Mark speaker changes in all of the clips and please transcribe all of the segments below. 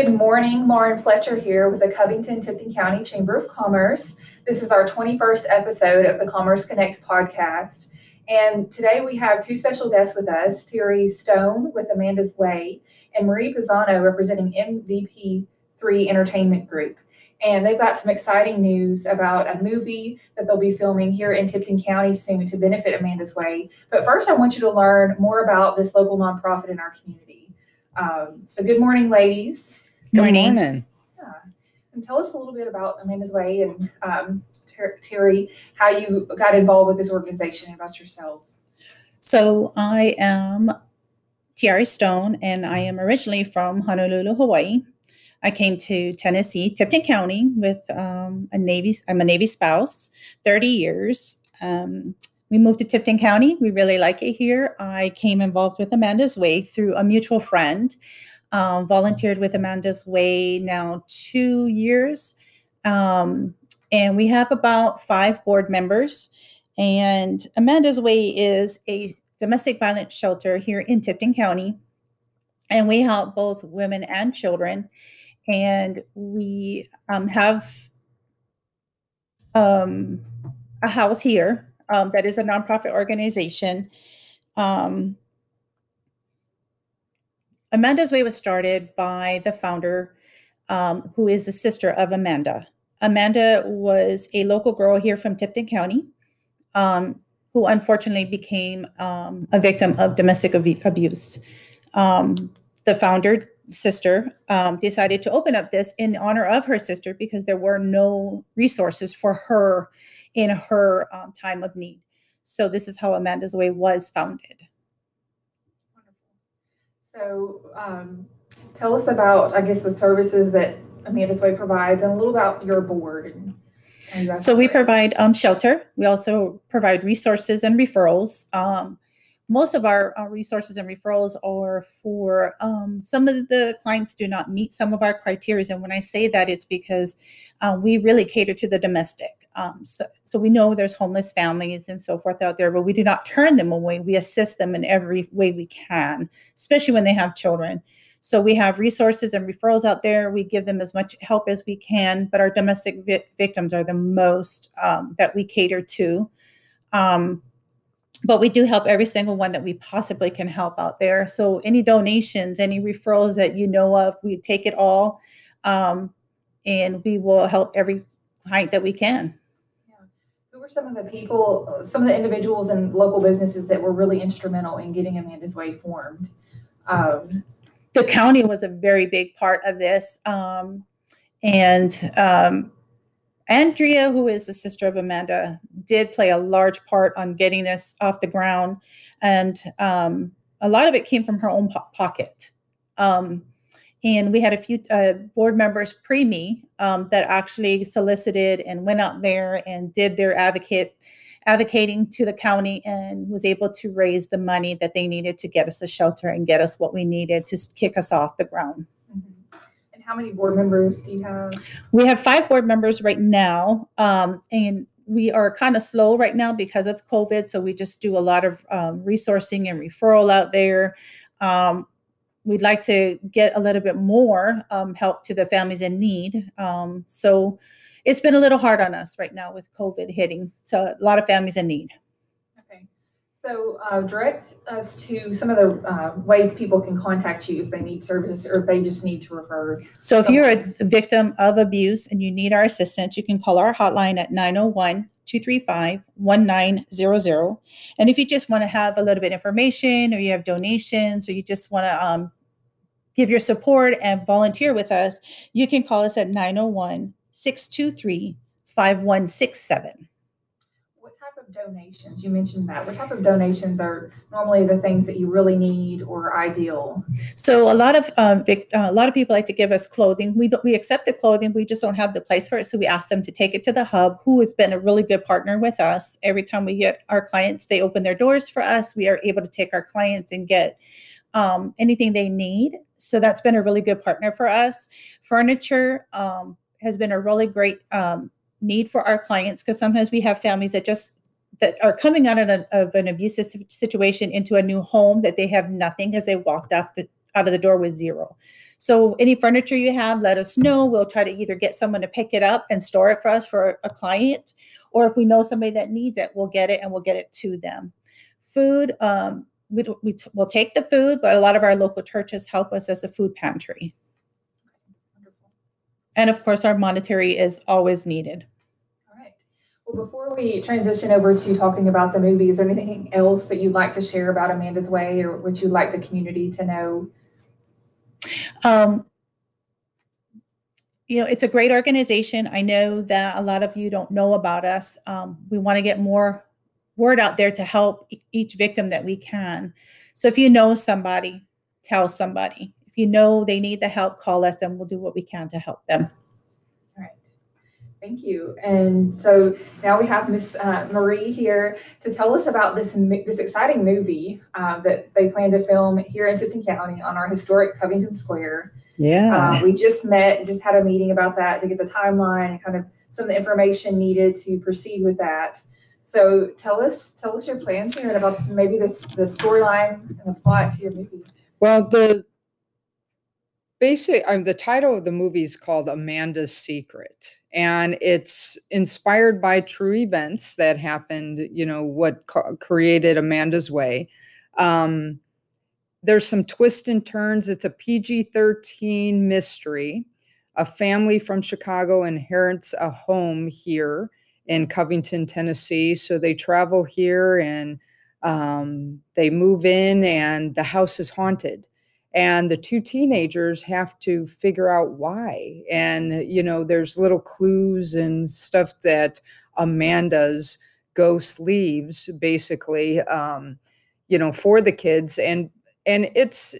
Speaker 1: Good morning, Lauren Fletcher here with the Covington Tipton County Chamber of Commerce. This is our 21st episode of the Commerce Connect podcast. And today we have two special guests with us Terry Stone with Amanda's Way and Marie Pizano representing MVP3 Entertainment Group. And they've got some exciting news about a movie that they'll be filming here in Tipton County soon to benefit Amanda's Way. But first, I want you to learn more about this local nonprofit in our community. Um, so, good morning, ladies.
Speaker 2: Good morning. morning.
Speaker 1: Yeah. And tell us a little bit about Amanda's Way and um, Ter- Terry, how you got involved with this organization, about yourself.
Speaker 2: So, I am Tiare Stone, and I am originally from Honolulu, Hawaii. I came to Tennessee, Tipton County, with um, a Navy. I'm a Navy spouse, 30 years. Um, we moved to Tipton County. We really like it here. I came involved with Amanda's Way through a mutual friend. Um, volunteered with Amanda's Way now two years. Um, and we have about five board members. And Amanda's Way is a domestic violence shelter here in Tipton County. And we help both women and children and we um, have um, a house here um, that is a nonprofit organization. Um, Amanda's Way was started by the founder, um, who is the sister of Amanda. Amanda was a local girl here from Tipton County um, who unfortunately became a victim of domestic ab- abuse. the founder sister um, decided to open up this in honor of her sister because there were no resources for her in her um, time of need. So this is how Amanda's Way was founded.
Speaker 1: So um, tell us about, I guess, the services that Amanda's Way provides and a little about your board. And,
Speaker 2: and so we provide um, shelter. We also provide resources and referrals. Um, most of our, our, resources and referrals are for um, some of the clients do not meet some of our criteria and when i say that it's because um, we really cater to the domestic um, so, so we know there's homeless families and so forth out there but we do not turn them away we assist them in every way we can especially when they have children so we have resources and referrals out there we give them as much help as we can but our domestic vi- victims are the most um, that we cater to um, but we do help every single one that we possibly can help out there. So any donations, any referrals that you know of, we take it all, um, and we will help every client that we can.
Speaker 1: Were some of the people, some of the individuals and local businesses that were really instrumental in getting Amanda's Way formed? Um,
Speaker 2: the county was a very big part of this, um, and um, Andrea, who is the sister of Amanda, did play a large part on getting this off the ground. And um, a lot of it came from her own po- pocket. Um, and we had a few uh, board members pre me um, that actually solicited and went out there and did their advocate advocating to the county and was able to raise the money that they needed to get us a shelter and get us what we needed to kick us off the ground And
Speaker 1: how many board members do you have?
Speaker 2: We have five board members right now, um, and we are kind of slow right now because of COVID. So we just do a lot of um, resourcing and referral out there. Um, we'd like to get a little bit more um, help to the families in need. Um, so it's been a little hard on us right now with COVID hitting. So a lot of families in need. Okay.
Speaker 1: So, uh, direct us to some of the uh, ways people can contact you if they need services or if they just need to refer.
Speaker 2: So, if you're a victim of abuse and you need our assistance, you can call our hotline at 901 235 1900. And if you just want to have a little bit of information or you have donations or you just want to um, give your support and volunteer with us, you can call us at 901 623 5167
Speaker 1: donations? You mentioned that. What type of donations are normally the things that you really need or ideal?
Speaker 2: So a lot of um, vic- uh, a lot of people like to give us clothing. We don't, we accept the clothing. We just don't have the place for it. So we ask them to take it to the hub, who has been a really good partner with us. Every time we get our clients, they open their doors for us. We are able to take our clients and get um, anything they need. So that's been a really good partner for us. Furniture um, has been a really great um, need for our clients because sometimes we have families that just that are coming out of an, of an abusive situation into a new home that they have nothing because they walked off the out of the door with zero. So any furniture you have, let us know. We'll try to either get someone to pick it up and store it for us for a client, or if we know somebody that needs it, we'll get it and we'll get it to them. Food, um, we, we will take the food, but a lot of our local churches help us as a food pantry. And of course, our monetary is always needed.
Speaker 1: Well, before we transition over to talking about the movie, is there anything else that you'd like to share about Amanda's Way or would you'd like the community to know?
Speaker 2: Um, you know, it's a great organization. I know that a lot of you don't know about us. Um, we want to get more word out there to help each victim that we can. So if you know somebody, tell somebody. If you know they need the help, call us and we'll do what we can to help them.
Speaker 1: Thank you. And so now we have Miss uh, Marie here to tell us about this this exciting movie uh, that they plan to film here in Tipton County on our historic Covington Square.
Speaker 3: Yeah.
Speaker 1: Uh, we just met and just had a meeting about that to get the timeline and kind of some of the information needed to proceed with that. So tell us tell us your plans here and about maybe this the storyline and the plot to your movie.
Speaker 3: Well, the basic um, the title of the movie is called Amanda's Secret, and it's inspired by true events that happened. You know what created Amanda's Way. Um, there's some twists and turns. It's a PG 13 mystery. A family from Chicago inherits a home here in Covington, Tennessee. So they travel here and um, they move in, and the house is haunted. And the two teenagers have to figure out why. And, you know, there's little clues and stuff that Amanda's ghost leaves, basically, um, you know, for the kids. And and it's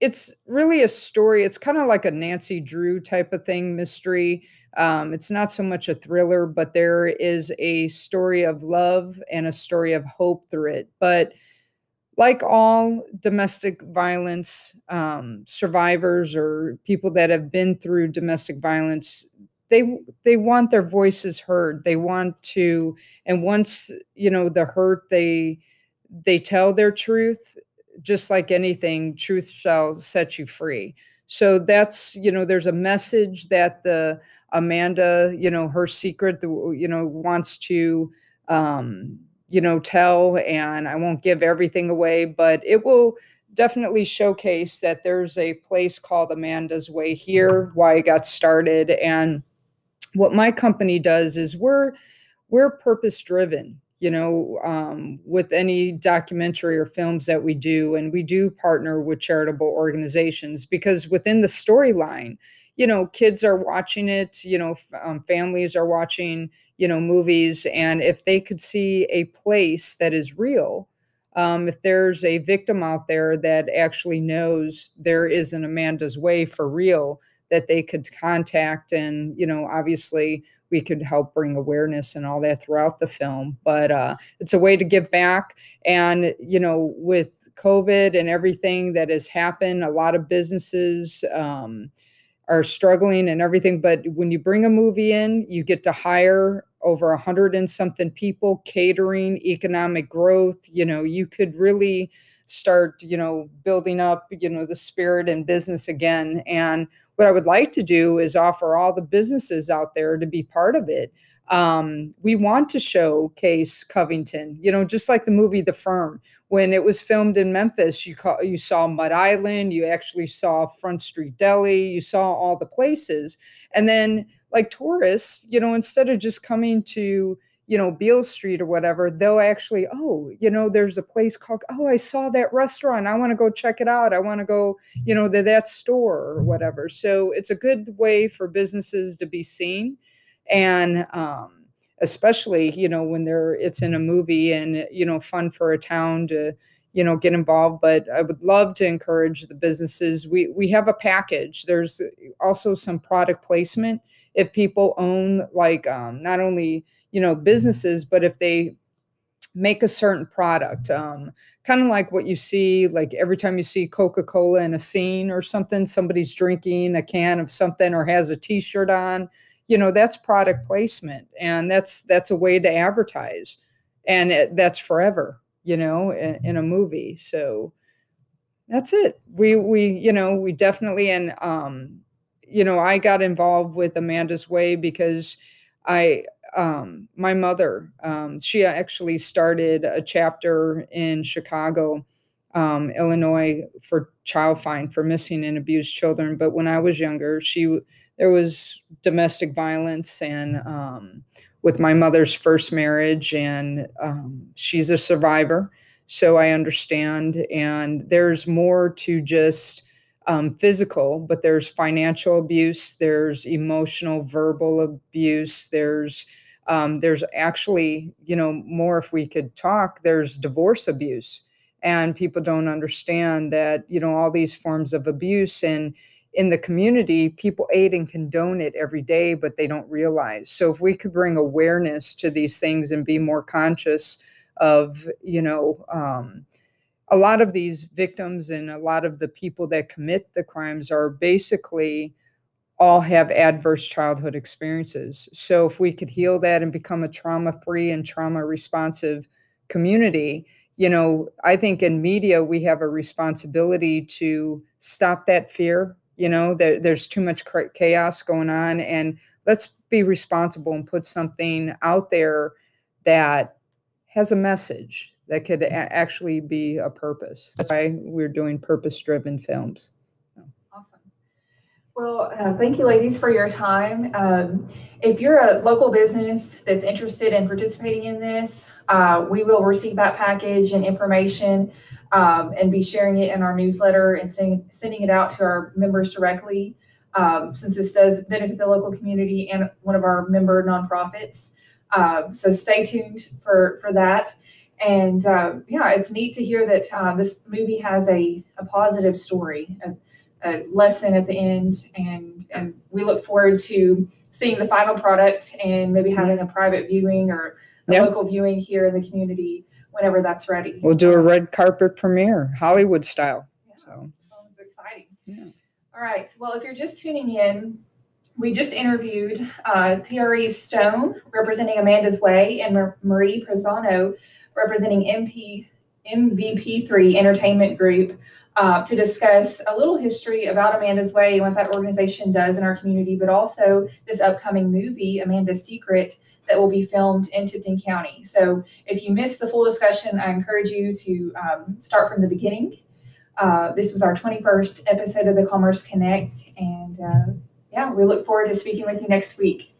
Speaker 3: it's really a story. It's kind of like a Nancy Drew type of thing, mystery. Um, it's not so much a thriller, but there is a story of love and a story of hope through it. But like all domestic violence um, survivors or people that have been through domestic violence, they they want their voices heard. They want to, and once you know the hurt, they they tell their truth. Just like anything, truth shall set you free. So that's you know, there's a message that the Amanda, you know, her secret, you know, wants to, um, you know, tell. And I won't give everything away, but it will definitely showcase that there's a place called Amanda's Way here, why it got started. And what my company does is we're we're purpose driven you know, um, with any documentary or films that we do. And we do partner with charitable organizations because within the storyline, you know kids are watching it you know um, families are watching you know movies and if they could see a place that is real um, if there's a victim out there that actually knows there is an amanda's way for real that they could contact and you know obviously we could help bring awareness and all that throughout the film but uh, it's a way to give back. And you know with covid and everything that has happened a lot of businesses um, are struggling and everything but when you bring a movie in you get to hire over a hundred and something people catering economic growth you know you could really start you know building up you know the spirit and business again. And what i would like to do is offer all the businesses out there to be part of it um, we want to showcase Covington, you know, just like the movie The Firm. When it was filmed in Memphis, you call, you saw Mud Island, you actually saw Front Street Deli, you saw all the places. And then, like tourists, you know, instead of just coming to, you know, Beale Street or whatever, they'll actually, oh, you know, there's a place called, oh, I saw that restaurant. I want to go check it out. I want to go, you know, to that store or whatever. So it's a good way for businesses to be seen and um, especially you know when they're it's in a movie and you know fun for a town to you know get involved but i would love to encourage the businesses. We we have a package. There's also some product placement. If people own like um, not only you know businesses but if they make a certain product um, kind of like what you see like every time you see coca-cola in a scene or something somebody's drinking a can of something or has a t-shirt on you know that's product placement and that's that's a way to advertise and it, that's forever you know in, in, a movie so that's it. We we you know we definitely and um you know I got involved with Amanda's Way because I um my mother um she actually started a chapter in Chicago um, Illinois for Child Find for missing and abused children. But when I was younger, she there was domestic violence and um, with my mother's first marriage, and um, she's a survivor, so I understand. And there's more to just um, physical, but there's financial abuse, there's emotional, verbal abuse, there's um, there's actually, you know, more if we could talk, there's divorce abuse and people don't understand that you know all these forms of abuse and in the community people aid and condone it every day but they don't realize. So if we could bring awareness to these things and be more conscious of you know um, a lot of these victims and a lot of the people that commit the crimes are basically all have adverse childhood experiences. So if we could heal that and become a trauma free and trauma responsive community you know, I think in media we have a responsibility to stop that fear. You know, there, there's too much chaos going on, and let's be responsible and put something out there that has a message that could a- actually be a purpose. That's why we're doing purpose-driven films.
Speaker 1: Well, uh, thank you, ladies, for your time. Um, if you're a local business that's interested in participating in this, uh, we will receive that package and information um, and be sharing it in our newsletter and sending, sending it out to our members directly. Um, since this does benefit the local community and one of our member nonprofits. Um, so stay tuned for, for that. And uh, yeah, it's neat to hear that uh, this movie has a, a positive story. A, a lesson at the end, and and we look forward to seeing the final product and maybe having a private viewing or a yep. local viewing here in the community whenever that's ready.
Speaker 3: We'll do a red carpet premiere, Hollywood style.
Speaker 1: Yeah, so sounds exciting. Yeah. All right. Well, if you're just tuning in, we just interviewed uh, Tiare Stone representing Amanda's Way and Marie Pizano representing MP MVP3 Entertainment Group uh, to discuss a little history about Amanda's Way and what that organization does in our community, but also this upcoming movie, Amanda's Secret, that will be filmed in Tipton County. So if you missed the full discussion, I encourage you to um, start from the beginning. Uh, this was our 21st episode of the Commerce Connect, and uh, yeah, we look forward to speaking with you next week.